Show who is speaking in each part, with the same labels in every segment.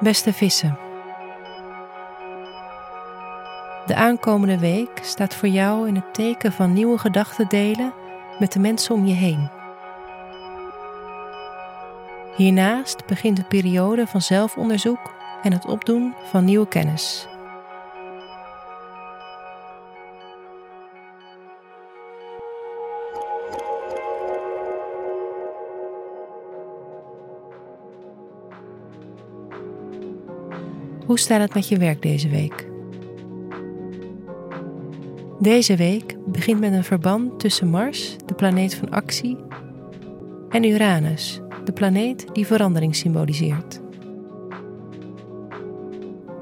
Speaker 1: Beste vissen. De aankomende week staat voor jou in het teken van nieuwe gedachten delen met de mensen om je heen. Hiernaast begint de periode van zelfonderzoek en het opdoen van nieuwe kennis. Hoe staat het met je werk deze week? Deze week begint met een verband tussen Mars, de planeet van actie, en Uranus, de planeet die verandering symboliseert.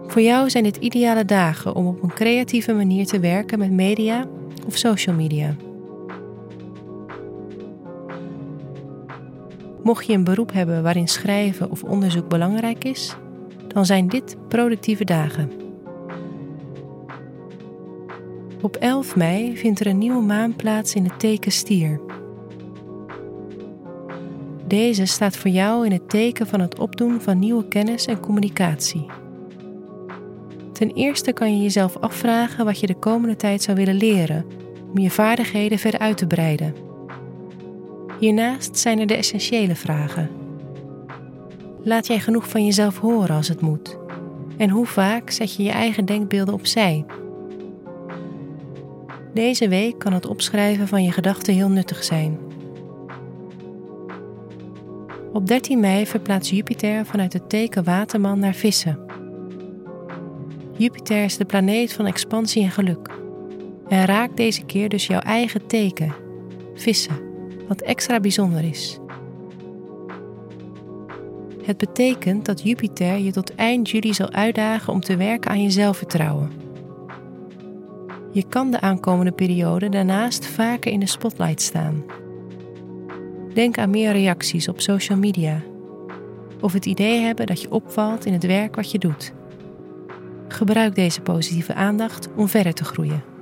Speaker 1: Voor jou zijn dit ideale dagen om op een creatieve manier te werken met media of social media. Mocht je een beroep hebben waarin schrijven of onderzoek belangrijk is, dan zijn dit productieve dagen. Op 11 mei vindt er een nieuwe maan plaats in het teken stier. Deze staat voor jou in het teken van het opdoen van nieuwe kennis en communicatie. Ten eerste kan je jezelf afvragen wat je de komende tijd zou willen leren om je vaardigheden verder uit te breiden. Hiernaast zijn er de essentiële vragen. Laat jij genoeg van jezelf horen als het moet? En hoe vaak zet je je eigen denkbeelden opzij? Deze week kan het opschrijven van je gedachten heel nuttig zijn. Op 13 mei verplaatst Jupiter vanuit het teken Waterman naar Vissen. Jupiter is de planeet van expansie en geluk. En raakt deze keer dus jouw eigen teken, Vissen, wat extra bijzonder is. Het betekent dat Jupiter je tot eind juli zal uitdagen om te werken aan je zelfvertrouwen. Je kan de aankomende periode daarnaast vaker in de spotlight staan. Denk aan meer reacties op social media of het idee hebben dat je opvalt in het werk wat je doet. Gebruik deze positieve aandacht om verder te groeien.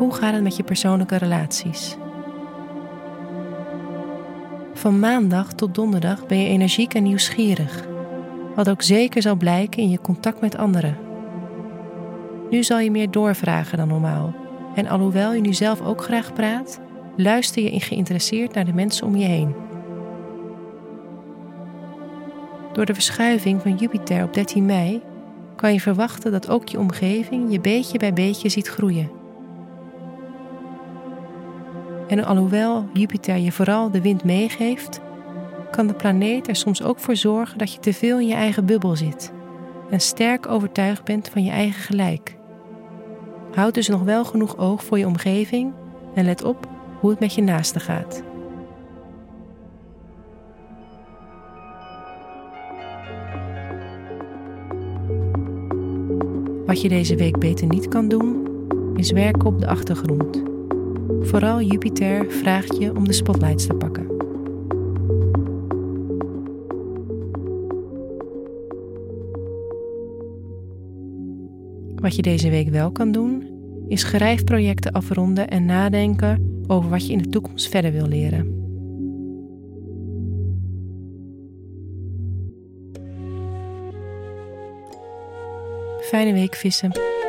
Speaker 1: Hoe gaat het met je persoonlijke relaties? Van maandag tot donderdag ben je energiek en nieuwsgierig, wat ook zeker zal blijken in je contact met anderen. Nu zal je meer doorvragen dan normaal. En alhoewel je nu zelf ook graag praat, luister je geïnteresseerd naar de mensen om je heen. Door de verschuiving van Jupiter op 13 mei kan je verwachten dat ook je omgeving je beetje bij beetje ziet groeien. En alhoewel Jupiter je vooral de wind meegeeft, kan de planeet er soms ook voor zorgen dat je te veel in je eigen bubbel zit en sterk overtuigd bent van je eigen gelijk. Houd dus nog wel genoeg oog voor je omgeving en let op hoe het met je naaste gaat. Wat je deze week beter niet kan doen, is werken op de achtergrond. Vooral Jupiter vraagt je om de spotlights te pakken. Wat je deze week wel kan doen, is schrijfprojecten afronden en nadenken over wat je in de toekomst verder wil leren. Fijne week vissen.